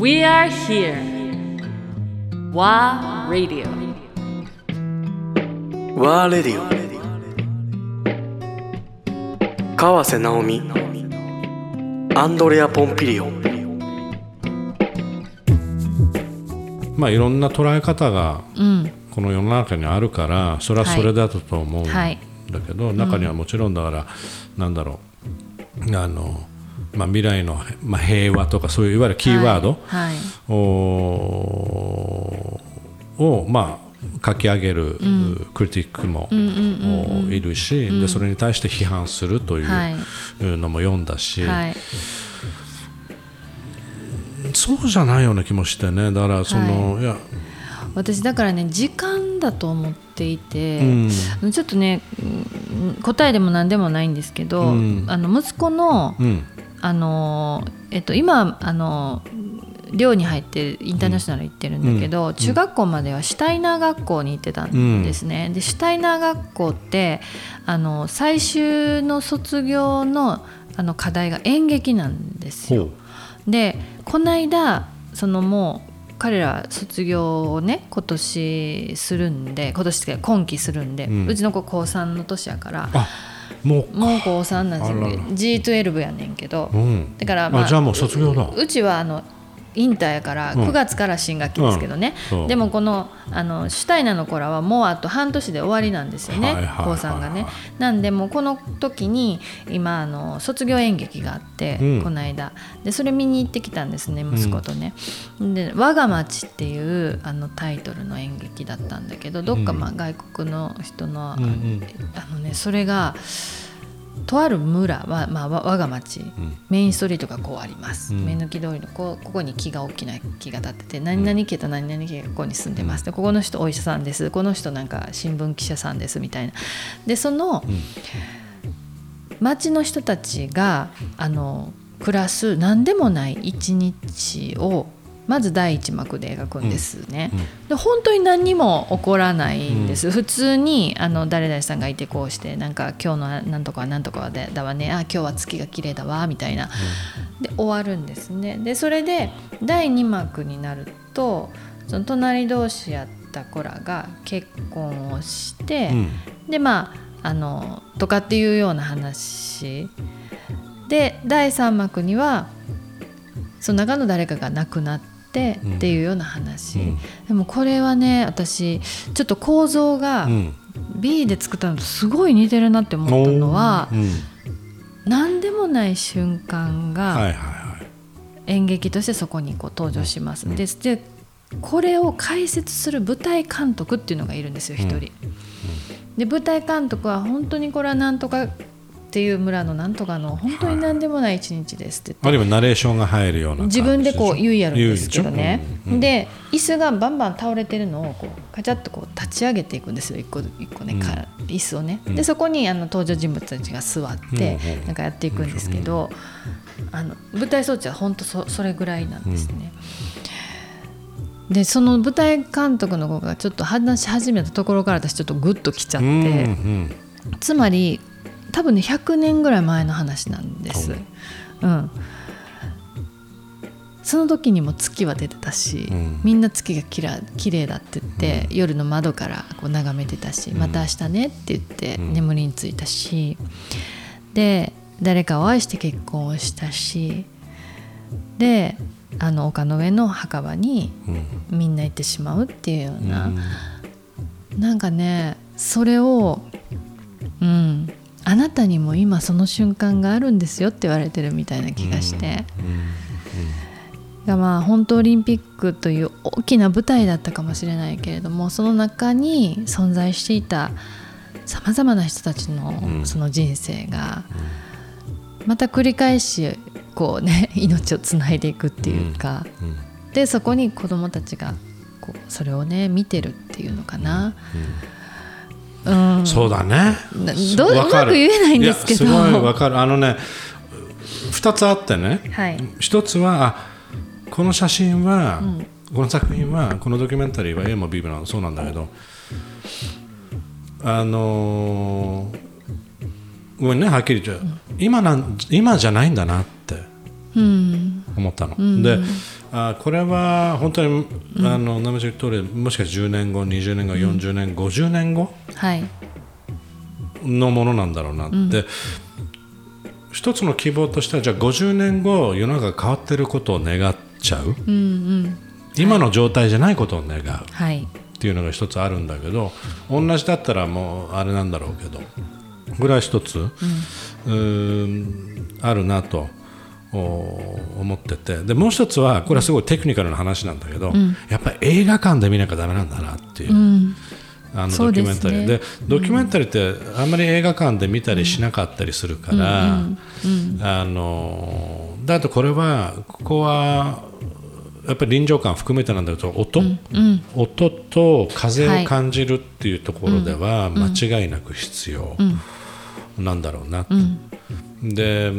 We are here. WA Radio. ワーレディオ川瀬直美。アンドレア・ポンピリオまあいろんな捉え方がうん。この世の中にあるからそれはそれだとと思うんはい。だけど、中にはもちろんだから、なんだろう。あの、まあ、未来の、まあ、平和とかそういういわゆるキーワードはいを,、をまあ書き上げる、クリティックも、いるし、でそれに対して批判するというはい。のも読んだし、はい。そうじゃないような気もしてね。だからその、い、や。私だからね時間だと思っていて、うん。ちょっとねうん答えでも何でもないんですけど、うん。あの息子のうんあの、えっと、今あの寮に入ってインターナショナル行ってるんだけど、中学校まではシュタイナー学校に行ってたんですね。でシュタイナー学校ってあの最終の卒業のあの課題が演劇なんですよ。ほでこの間そのもう彼ら卒業をね今年するんで今年って今期するんで、ううんちの子高3の年やからあもうもう高3なんですよ。あらら。G12 やねんけど、うん。だからまああじゃあもう卒業だ。ううちはあのインターやからうん。9月から新学期ですけどね、うん。そう。でもこのあのシュタイナーの子らはもうあと半年で終わりなんですよね、はいはいはいはい。高3がね。なんでもうこの時に今あの卒業演劇があって、うん。この間。でそれ見に行ってきたんですね息子とね。で「我が町」っていうあのタイトルの演劇だったんだけどどっかまあ外国の人の,、あのねそれがとある村は、まあ、わ我が町、メインストリートがこうあります、うん。目抜き通りのここに木が大きな木が立ってて何々家と何々家がここに住んでます。でここの人お医者さんです。この人なんか新聞記者さんですみたいな。でその町の人たちがあの暮らす何でもない一日をまず第一幕で描くんですね。で本当に何にも起こらないんです、普通にあの誰々さんがいてこうしてなんか今日のなんとかはなんとかでだわね。あ今日は月が綺麗だわみたいな、で終わるんですね。でそれで第2幕になるとその隣同士やった子らが結婚をして、うん。でまああのとかっていうような話。で第3幕にはその中の誰かが亡くなってうん。っていうような話、うん。でもこれはね私ちょっと構造がうん。B で作ったのとすごい似てるなって思ったのは、うん。何でもない瞬間が演劇としてそこにこう登場します。うん。ででこれを解説する舞台監督っていうのがいるんですよ一人。で舞台監督は本当にこれはなんとかっていう村のなんとかの本当に何でもない一日ですって言ってあるいはナレーションが入るような自分でこう言いやるんですけどね。言うん。うん。で椅子がバンバン倒れてるのをこうカチャッとこう立ち上げていくんですよ。一個一個ね、うん。か椅子をね。うん。でそこにあの登場人物たちが座ってなんかやっていくんですけどあの舞台装置は本当そそれぐらいなんですね。でその舞台監督の子がちょっと話し始めたところから私ちょっとグッときちゃって、つまり多分ね100年ぐらい前の話なんです。うん、その時にも月は出てたし、うん。みんな月がきら綺麗だって言って、夜の窓からこう眺めてたし、うん。また明日ねって言ってうん。眠りについたし、で誰かを愛して結婚をしたしであの丘の上の墓場にうん。みんな行ってしまうっていうような。うん。なんかねそれをうん。あなたにも今その瞬間があるんですよって言われてるみたいな気がして、がまあ本当オリンピックという大きな舞台だったかもしれないけれどもその中に存在していたさまざまな人たちうん。のその人生がまた繰り返しこうね命をつないでいくっていうか、うんでそこに子どもたちがこうそれをね見てるっていうのかな。うんそうだね。などううまく言えないんですけど。すごいわかる。あのね2つあってね。はい。一つはあこの写真は、この作品はこのドキュメンタリーは A も B もそうなんだけどあのーごめんねはっきり言っちゃう、今なん今じゃないんだなって。うん思ったの、ん。であこれは本当に、あのナムジ通りもしかして10年後20年後40年後、50年後はい。のものなんだろうな。って、一つの希望としてはじゃあ50年後世の中が変わってることを願っちゃう、今の状態じゃないことを願うはい。っていうのが一つあるんだけど同じだったらもうあれなんだろうけどこれは一つ、うーんあるなと。お思ってて。でもう一つはこれはすごいテクニカルな話なんだけど、やっぱり映画館で見なきゃダメなんだなっていう。あのドキュメンタリー。でドキュメンタリーってあんまり映画館で見たりしなかったりするから、あのだとこれはここはやっぱり臨場感含めてなんだけど音、音と風を感じるっていうところでは間違いなく必要なんだろうなって、で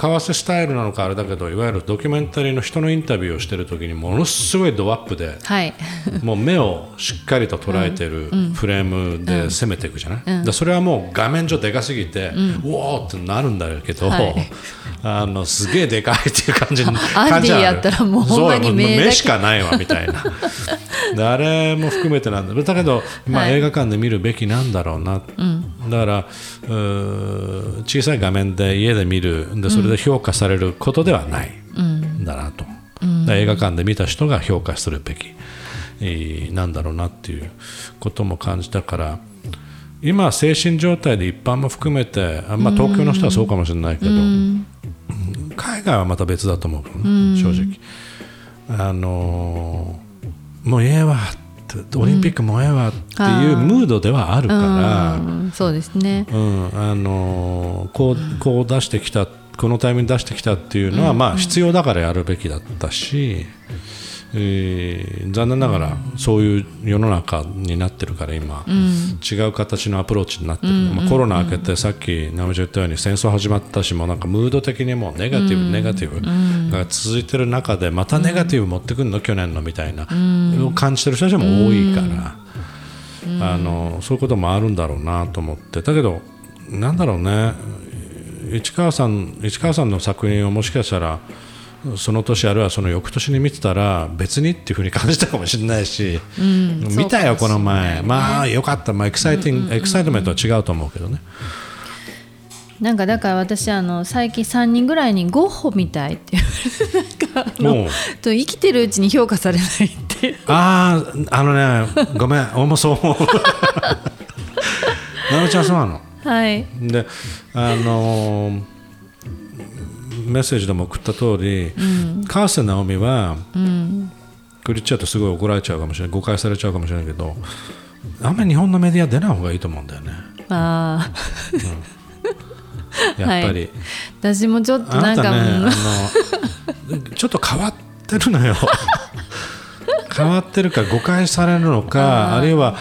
為替スタイルなのかあれだけどいわゆるドキュメンタリーの人のインタビューをしてる時にものすごいドアップではい。もう目をしっかりと捉えてるフレームで攻めていくじゃない、でそれはもう画面上でかすぎて、うおーってなるんだけど、はい。あのすげえでかいっていう感じに アンディやったらもうほん目しかないわみたいな。であれも含めてなんだ。だけど、まあはい。映画館で見るべきなんだろうな、だから小さい画面で家で見るでそれで評価されることではない、だなと、だから映画館で見た人が評価するべき、えーなんだろうなっていうことも感じたから今精神状態で一般も含めてあまあ、東京の人はそうかもしれないけど、海外はまた別だと思うけどね、正直。あのーもうええわってオリンピックもうええわっていうムードではあるから、うん。そうですね。うん。あのーこうこう出してきたこのタイミングで出してきたっていうのは、まあ必要だからやるべきだったし、えー残念ながらそういう世の中になってるから今、違う形のアプローチになってる、まあ、コロナ明けてさっきナムジ言ったように戦争始まったしもうなんかムード的にもうネガティブ、ネガティブが続いてる中でまたネガティブ持ってくるの？去年のみたいな、を感じてる人たちも多いから。あのそういうこともあるんだろうなと思って。だけどなんだろうね。市川さん市川さんの作品をもしかしたらその年あるいはその翌年に見てたら別にっていうふうに感じたかもしれないし、見たよこの前。まあよかった、まあ、 exciting、excitement は違うと思うけどね。なんかだから私あの最近3人ぐらいにゴッホみたいっていうなんかと生きてるうちに評価されないってあああのねごめん。俺もそう思う。なるちゃんそうなの？はい。であのーメッセージでも送った通り、川瀬直美は、これ言っちゃうとすごい怒られちゃうかもしれない誤解されちゃうかもしれないけどあんまり日本のメディア出ない方がいいと思うんだよね。ああやっぱり、私もちょっとなんかねうんあのちょっと変わってるのよ。変わってるか誤解されるのか あるいは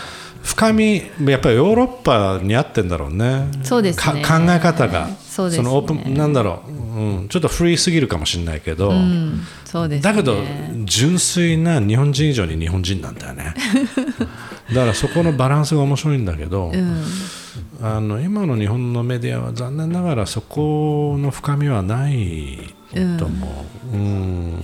深みやっぱりヨーロッパに合ってんだろうね。そうですね。か考え方が。ね。のオープンなんだろう、うん、ちょっとフリーすぎるかもしれないけど、うん。そうですね。だけど純粋な日本人以上に日本人なんだよね。だからそこのバランスが面白いんだけど、うん。あの今の日本のメディアは残念ながらそこの深みはないと思う、うん